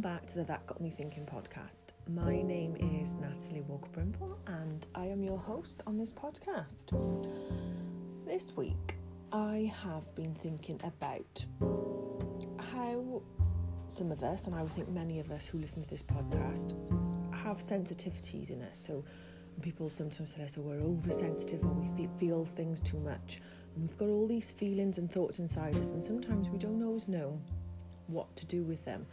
welcome back to the That Got Me Thinking podcast. My name is Natalie Walker Brimble, and I am your host on this podcast. This week, I have been thinking about how some of us, and I would think many of us who listen to this podcast, have sensitivities in us. So, people sometimes tell us, oh, we're oversensitive or we th- feel things too much. And we've got all these feelings and thoughts inside us, and sometimes we don't always know what to do with them.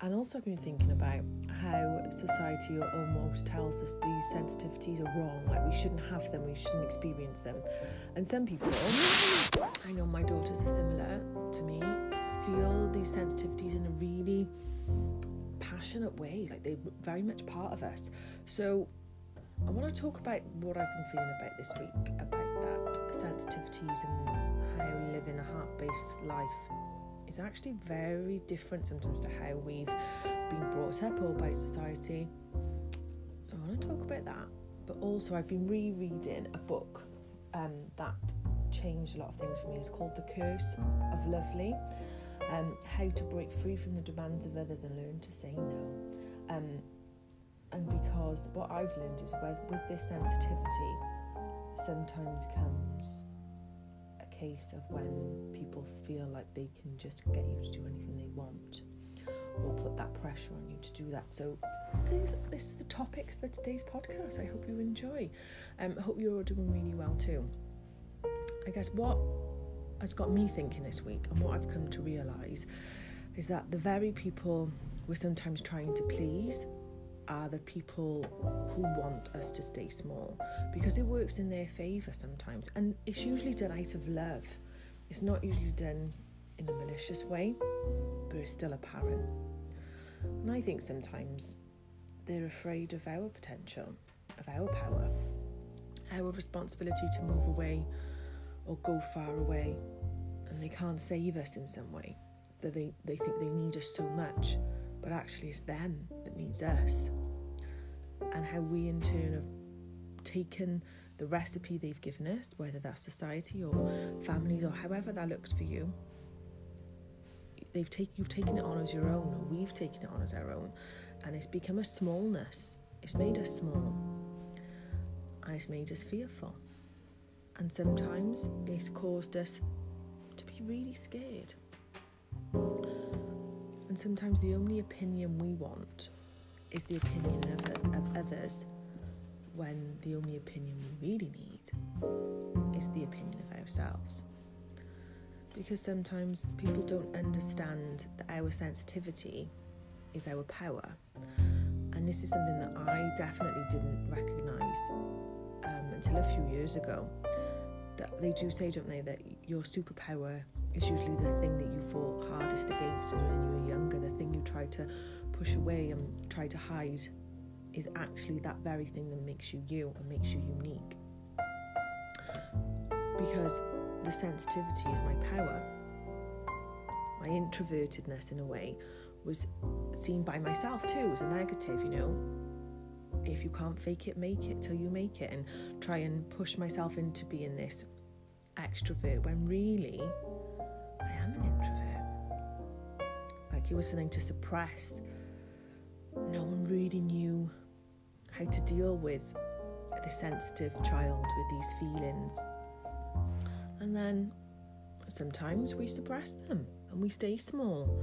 And also, I've been thinking about how society almost tells us these sensitivities are wrong, like we shouldn't have them, we shouldn't experience them. And some people, I know my daughters are similar to me, feel these sensitivities in a really passionate way, like they're very much part of us. So, I want to talk about what I've been feeling about this week about that sensitivities and how living a heart based life is actually very different sometimes to how we've been brought up or by society. So I want to talk about that. But also, I've been rereading a book um, that changed a lot of things for me. It's called The Curse of Lovely um, How to Break Free from the Demands of Others and Learn to Say No. Um, and because what I've learned is with, with this sensitivity, sometimes comes case of when people feel like they can just get you to do anything they want or put that pressure on you to do that. So this, this is the topics for today's podcast. I hope you enjoy. Um, I hope you're all doing really well too. I guess what has got me thinking this week and what I've come to realise is that the very people we're sometimes trying to please are the people who want us to stay small because it works in their favour sometimes. And it's usually done out of love, it's not usually done in a malicious way, but it's still apparent. And I think sometimes they're afraid of our potential, of our power, our responsibility to move away or go far away, and they can't save us in some way. That they, they think they need us so much but actually it's them that needs us. And how we in turn have taken the recipe they've given us, whether that's society or families or however that looks for you. They've take, you've taken it on as your own, or we've taken it on as our own, and it's become a smallness. It's made us small, and it's made us fearful. And sometimes it's caused us to be really scared. And sometimes the only opinion we want is the opinion of, of others, when the only opinion we really need is the opinion of ourselves. Because sometimes people don't understand that our sensitivity is our power. And this is something that I definitely didn't recognise um, until a few years ago. That they do say, don't they, that your superpower is usually the thing that you fought hardest against when you were younger, the thing you tried to push away and try to hide is actually that very thing that makes you you and makes you unique. Because the sensitivity is my power. My introvertedness, in a way, was seen by myself too as a negative, you know. If you can't fake it, make it till you make it, and try and push myself into being this extrovert when really I am an introvert. like it was something to suppress. No one really knew how to deal with the sensitive child with these feelings. And then sometimes we suppress them and we stay small.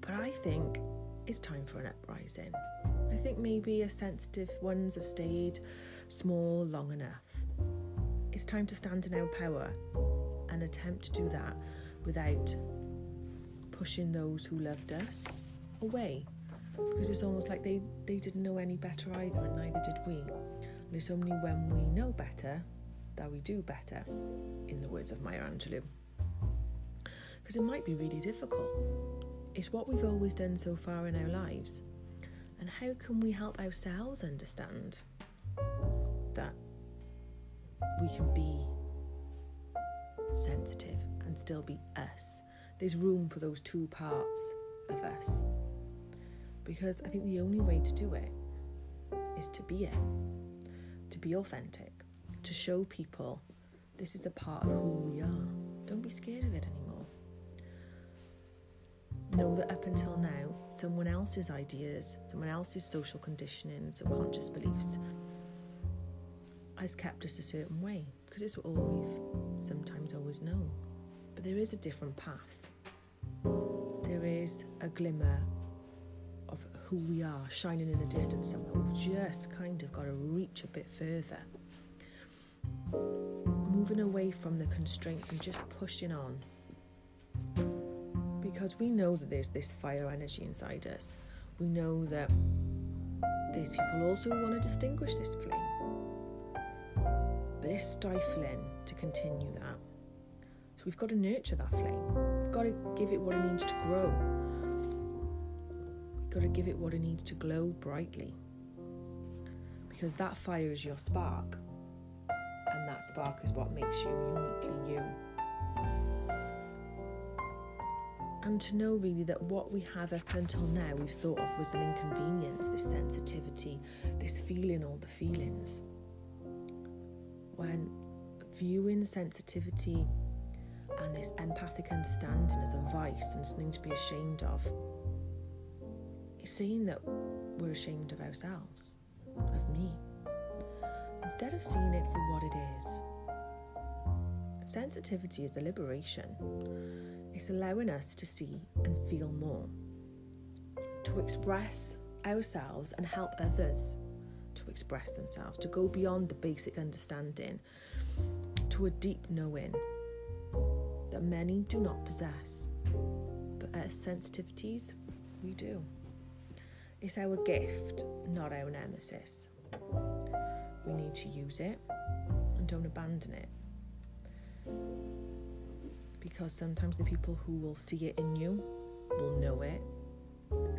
But I think it's time for an uprising. I think maybe a sensitive ones have stayed small long enough. It's time to stand in our power and attempt to do that without pushing those who loved us away because it's almost like they, they didn't know any better either, and neither did we. And it's only when we know better that we do better, in the words of Maya Angelou. Because it might be really difficult. It's what we've always done so far in our lives. And how can we help ourselves understand that we can be sensitive and still be us there's room for those two parts of us. Because I think the only way to do it is to be it, to be authentic, to show people this is a part of who we are. Don't be scared of it anymore. know that up until now, someone else's ideas, someone else's social conditioning, subconscious beliefs has kept us a certain way because it's all we've sometimes always known. But there is a different path. There is a glimmer who we are shining in the distance somewhere. We've just kind of got to reach a bit further. Moving away from the constraints and just pushing on. Because we know that there's this fire energy inside us. We know that there's people also who want to distinguish this flame. But it's stifling to continue that. So we've got to nurture that flame. We've got to give it what it needs to grow got to give it what it needs to glow brightly. Because that fire is your spark, and that spark is what makes you uniquely you. And to know really that what we have up until now we've thought of was an inconvenience, this sensitivity, this feeling all the feelings. When viewing sensitivity and this empathic understanding as a vice and something to be ashamed of, saying that we're ashamed of ourselves, of me, instead of seeing it for what it is. Sensitivity is a liberation. It's allowing us to see and feel more, to express ourselves and help others to express themselves, to go beyond the basic understanding to a deep knowing that many do not possess. But as sensitivities, we do. It's our gift, not our nemesis. We need to use it and don't abandon it. Because sometimes the people who will see it in you will know it,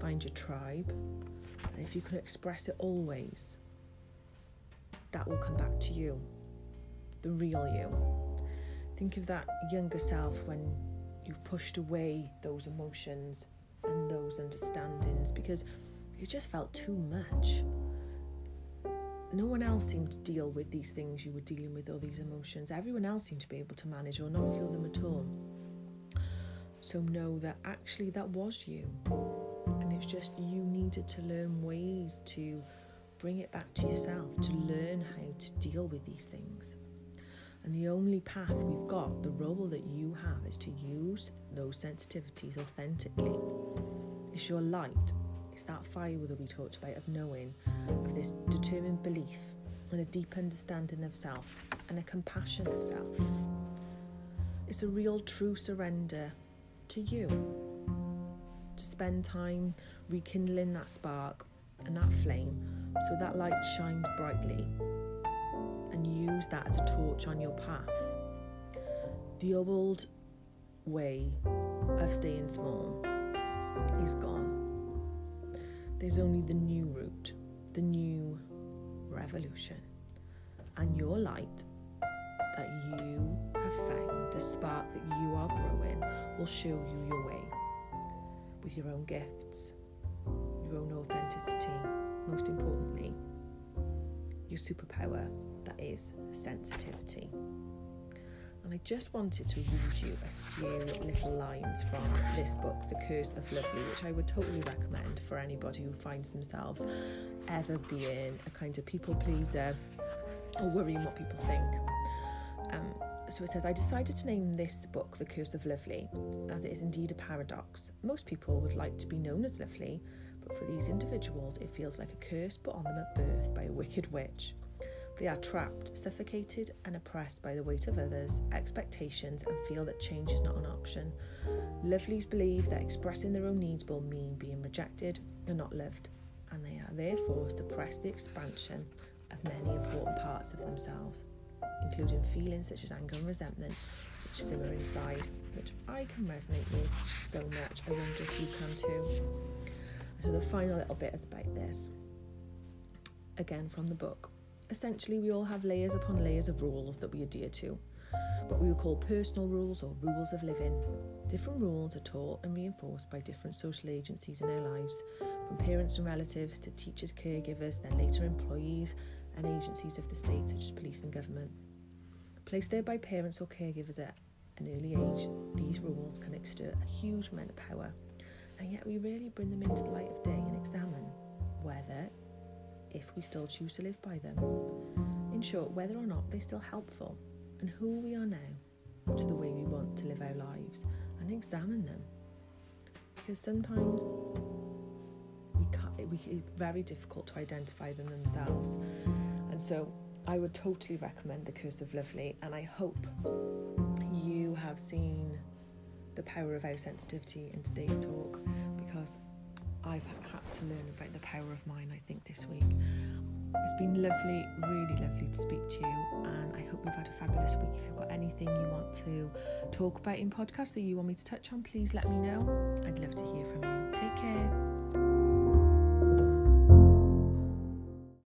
find your tribe, and if you can express it always, that will come back to you, the real you. Think of that younger self when you've pushed away those emotions and those understandings because it just felt too much. No one else seemed to deal with these things you were dealing with, or these emotions. Everyone else seemed to be able to manage or not feel them at all. So know that actually that was you. And it's just you needed to learn ways to bring it back to yourself, to learn how to deal with these things. And the only path we've got, the role that you have, is to use those sensitivities authentically. It's your light it's that fire that we talked about of knowing, of this determined belief and a deep understanding of self and a compassion of self. It's a real true surrender to you. To spend time rekindling that spark and that flame so that light shines brightly and use that as a torch on your path. The old way of staying small is gone. There's only the new route, the new revolution. And your light that you have found, the spark that you are growing, will show you your way with your own gifts, your own authenticity, most importantly, your superpower that is sensitivity. And I just wanted to read you a few little lines from this book, The Curse of Lovely, which I would totally recommend for anybody who finds themselves ever being a kind of people pleaser or worrying what people think. Um, so it says, I decided to name this book The Curse of Lovely, as it is indeed a paradox. Most people would like to be known as lovely, but for these individuals, it feels like a curse put on them at birth by a wicked witch. They are trapped, suffocated, and oppressed by the weight of others' expectations and feel that change is not an option. Lovelies believe that expressing their own needs will mean being rejected and not loved, and they are therefore suppress the expansion of many important parts of themselves, including feelings such as anger and resentment, which simmer inside, which I can resonate with so much. I wonder if you can too. So, the final little bit is about this. Again, from the book essentially we all have layers upon layers of rules that we adhere to, what we would call personal rules or rules of living. Different rules are taught and reinforced by different social agencies in our lives, from parents and relatives to teachers, caregivers, then later employees and agencies of the state, such as police and government. Placed there by parents or caregivers at an early age, these rules can exert a huge amount of power and yet we really bring them into the light of day and examine whether, if we still choose to live by them, in short, whether or not they're still helpful and who we are now to the way we want to live our lives and examine them. Because sometimes we can't, we, it's very difficult to identify them themselves. And so I would totally recommend The Curse of Lovely, and I hope you have seen the power of our sensitivity in today's talk I've had to learn about the power of mine, I think, this week. It's been lovely, really lovely to speak to you, and I hope you've had a fabulous week. If you've got anything you want to talk about in podcast that you want me to touch on, please let me know. I'd love to hear from you. Take care.